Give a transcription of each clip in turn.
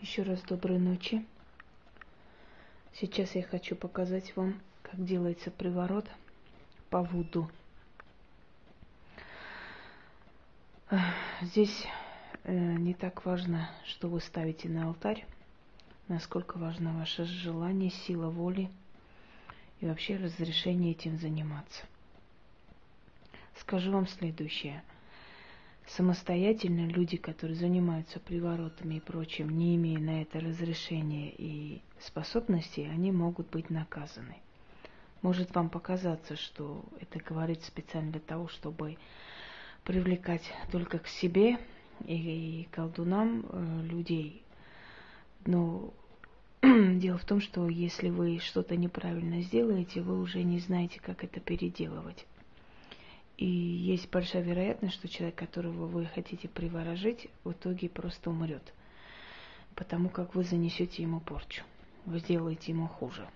Еще раз доброй ночи. Сейчас я хочу показать вам, как делается приворот по Вуду. Здесь э, не так важно, что вы ставите на алтарь, насколько важно ваше желание, сила воли и вообще разрешение этим заниматься. Скажу вам следующее – самостоятельно люди, которые занимаются приворотами и прочим, не имея на это разрешения и способностей, они могут быть наказаны. Может вам показаться, что это говорит специально для того, чтобы привлекать только к себе и колдунам э, людей. Но дело в том, что если вы что-то неправильно сделаете, вы уже не знаете, как это переделывать. И есть большая вероятность, что человек, которого вы хотите приворожить, в итоге просто умрет. Потому как вы занесете ему порчу. Вы сделаете ему хуже.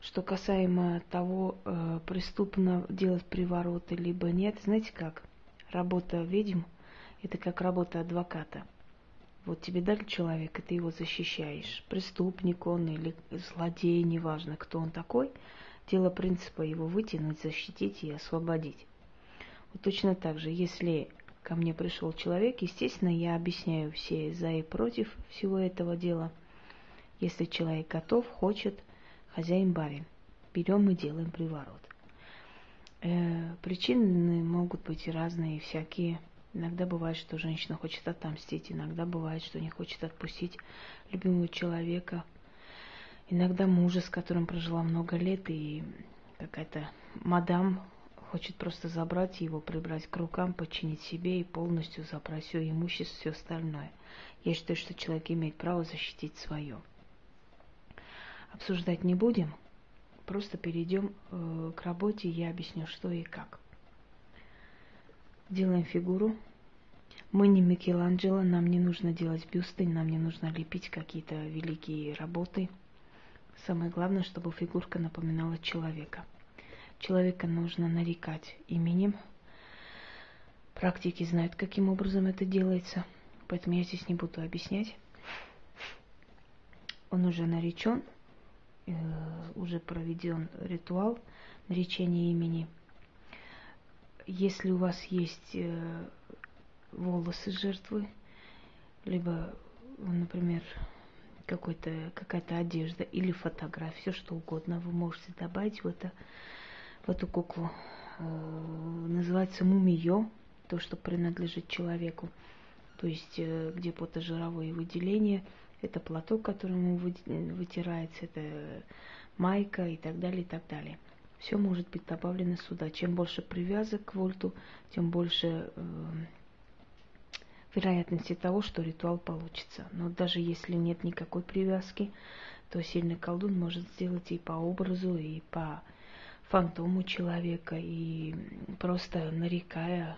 Что касаемо того, э, преступно делать привороты, либо нет, знаете как? Работа ведьм – это как работа адвоката. Вот тебе дали человека, ты его защищаешь. Преступник он или злодей, неважно, кто он такой – Дело принципа его вытянуть, защитить и освободить. Вот точно так же, если ко мне пришел человек, естественно, я объясняю все за и против всего этого дела. Если человек готов, хочет, хозяин барин, берем и делаем приворот. Э, причины могут быть разные, всякие. Иногда бывает, что женщина хочет отомстить, иногда бывает, что не хочет отпустить любимого человека – иногда мужа, с которым прожила много лет, и какая-то мадам хочет просто забрать его, прибрать к рукам, подчинить себе и полностью забрать все имущество, все остальное. Я считаю, что человек имеет право защитить свое. Обсуждать не будем, просто перейдем э, к работе, я объясню, что и как. Делаем фигуру. Мы не Микеланджело, нам не нужно делать бюсты, нам не нужно лепить какие-то великие работы – Самое главное, чтобы фигурка напоминала человека. Человека нужно нарекать именем. Практики знают, каким образом это делается, поэтому я здесь не буду объяснять. Он уже наречен, э, уже проведен ритуал наречения имени. Если у вас есть э, волосы жертвы, либо, например, какой-то, какая-то одежда или фотография, все что угодно вы можете добавить в, это, в эту куклу. Э, называется мумиё, то, что принадлежит человеку. То есть, э, где потожировое выделение, это платок, которым вытирается, это майка и так далее, и так далее. Все может быть добавлено сюда. Чем больше привязок к вольту, тем больше э, вероятности того, что ритуал получится. Но даже если нет никакой привязки, то сильный колдун может сделать и по образу, и по фантому человека, и просто нарекая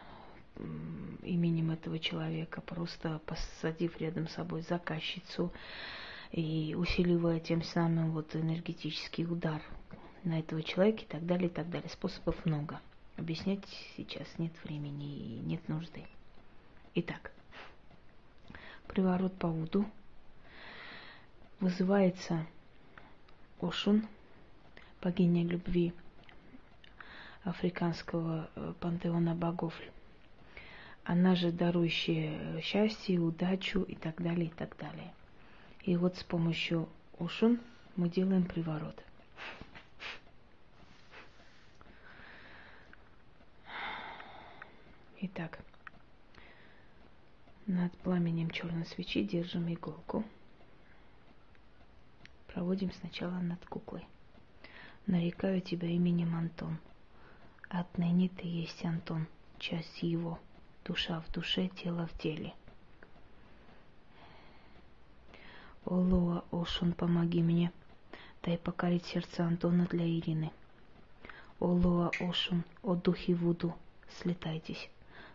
именем этого человека, просто посадив рядом с собой заказчицу и усиливая тем самым вот энергетический удар на этого человека и так далее, и так далее. Способов много. Объяснять сейчас нет времени и нет нужды. Итак, приворот по Вуду вызывается Ошун, богиня любви африканского э, пантеона богов. Она же дарующая счастье, удачу и так далее, и так далее. И вот с помощью Ошун мы делаем приворот. Итак, над пламенем черной свечи держим иголку. Проводим сначала над куклой. Нарекаю тебя именем Антон. Отныне ты есть Антон, часть его, душа в душе, тело в теле. О, Лоа, Ошун, помоги мне, дай покорить сердце Антона для Ирины. О, Лоа, Ошун, о духи Вуду, слетайтесь,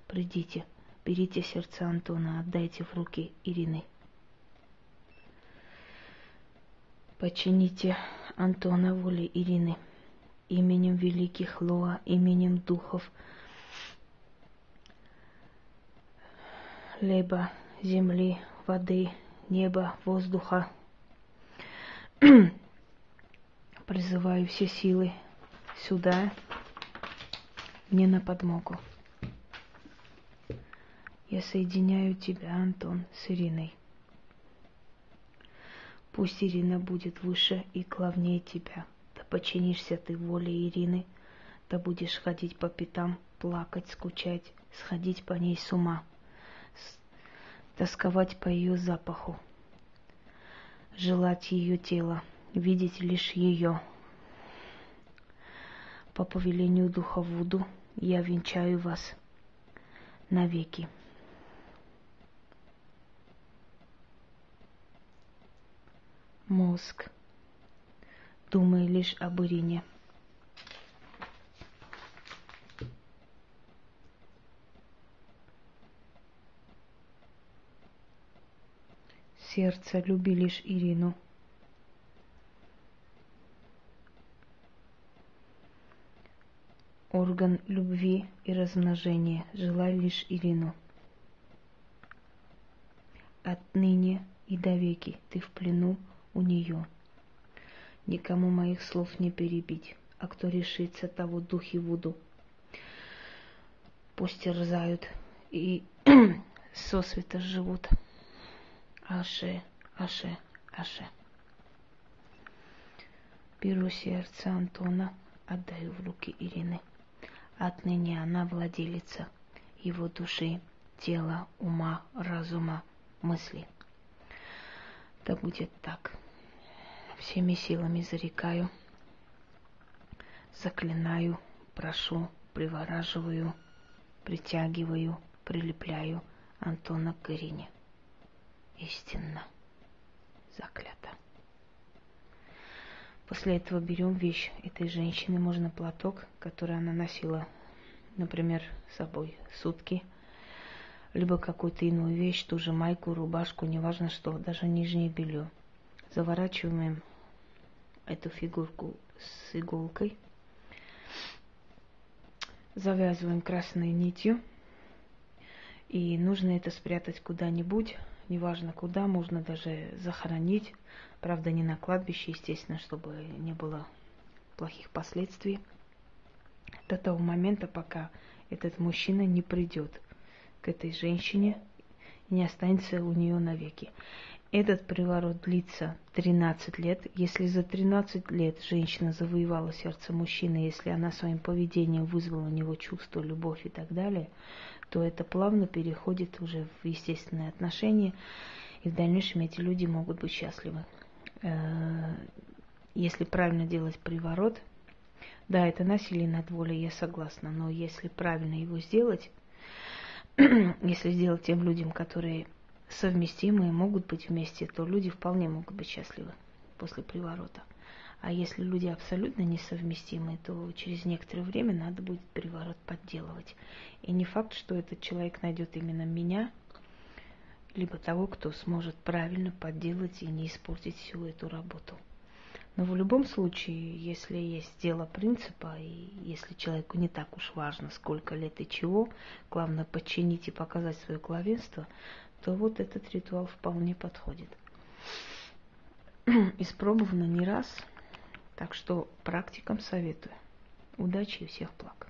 придите, Берите сердце Антона, отдайте в руки Ирины. Почините Антона воле Ирины именем великих Лоа, именем духов Леба, земли, воды, неба, воздуха. Призываю все силы сюда, мне на подмогу. Я соединяю тебя, Антон, с Ириной. Пусть Ирина будет выше и главнее тебя. Да подчинишься ты воле Ирины, да будешь ходить по пятам, плакать, скучать, сходить по ней с ума, тосковать по ее запаху, желать ее тело, видеть лишь ее. По повелению Духа Вуду я венчаю вас навеки. Мозг. Думай лишь об Ирине. Сердце, люби лишь Ирину. Орган любви и размножения, желай лишь Ирину. Отныне и до веки ты в плену у нее. Никому моих слов не перебить, а кто решится, того духи Вуду. Пусть терзают и сосвета живут. Аше, Аше, Аше. Беру сердце Антона, отдаю в руки Ирины. Отныне она владелица его души, тела, ума, разума, мысли. Да будет так всеми силами зарекаю, заклинаю, прошу, привораживаю, притягиваю, прилепляю Антона к Ирине. Истинно заклято. После этого берем вещь этой женщины, можно платок, который она носила, например, с собой сутки, либо какую-то иную вещь, ту же майку, рубашку, неважно что, даже нижнее белье. Заворачиваем эту фигурку с иголкой. Завязываем красной нитью. И нужно это спрятать куда-нибудь, неважно куда, можно даже захоронить. Правда, не на кладбище, естественно, чтобы не было плохих последствий. До того момента, пока этот мужчина не придет к этой женщине не останется у нее навеки. Этот приворот длится 13 лет. Если за 13 лет женщина завоевала сердце мужчины, если она своим поведением вызвала у него чувство, любовь и так далее, то это плавно переходит уже в естественные отношения, и в дальнейшем эти люди могут быть счастливы. Э, если правильно делать приворот, да, это насилие над волей, я согласна, но если правильно его сделать, если сделать тем людям, которые совместимые могут быть вместе, то люди вполне могут быть счастливы после приворота. А если люди абсолютно несовместимые, то через некоторое время надо будет приворот подделывать. И не факт, что этот человек найдет именно меня, либо того, кто сможет правильно подделать и не испортить всю эту работу. Но в любом случае, если есть дело принципа, и если человеку не так уж важно, сколько лет и чего, главное подчинить и показать свое главенство, то вот этот ритуал вполне подходит. Испробовано не раз, так что практикам советую. Удачи и всех благ.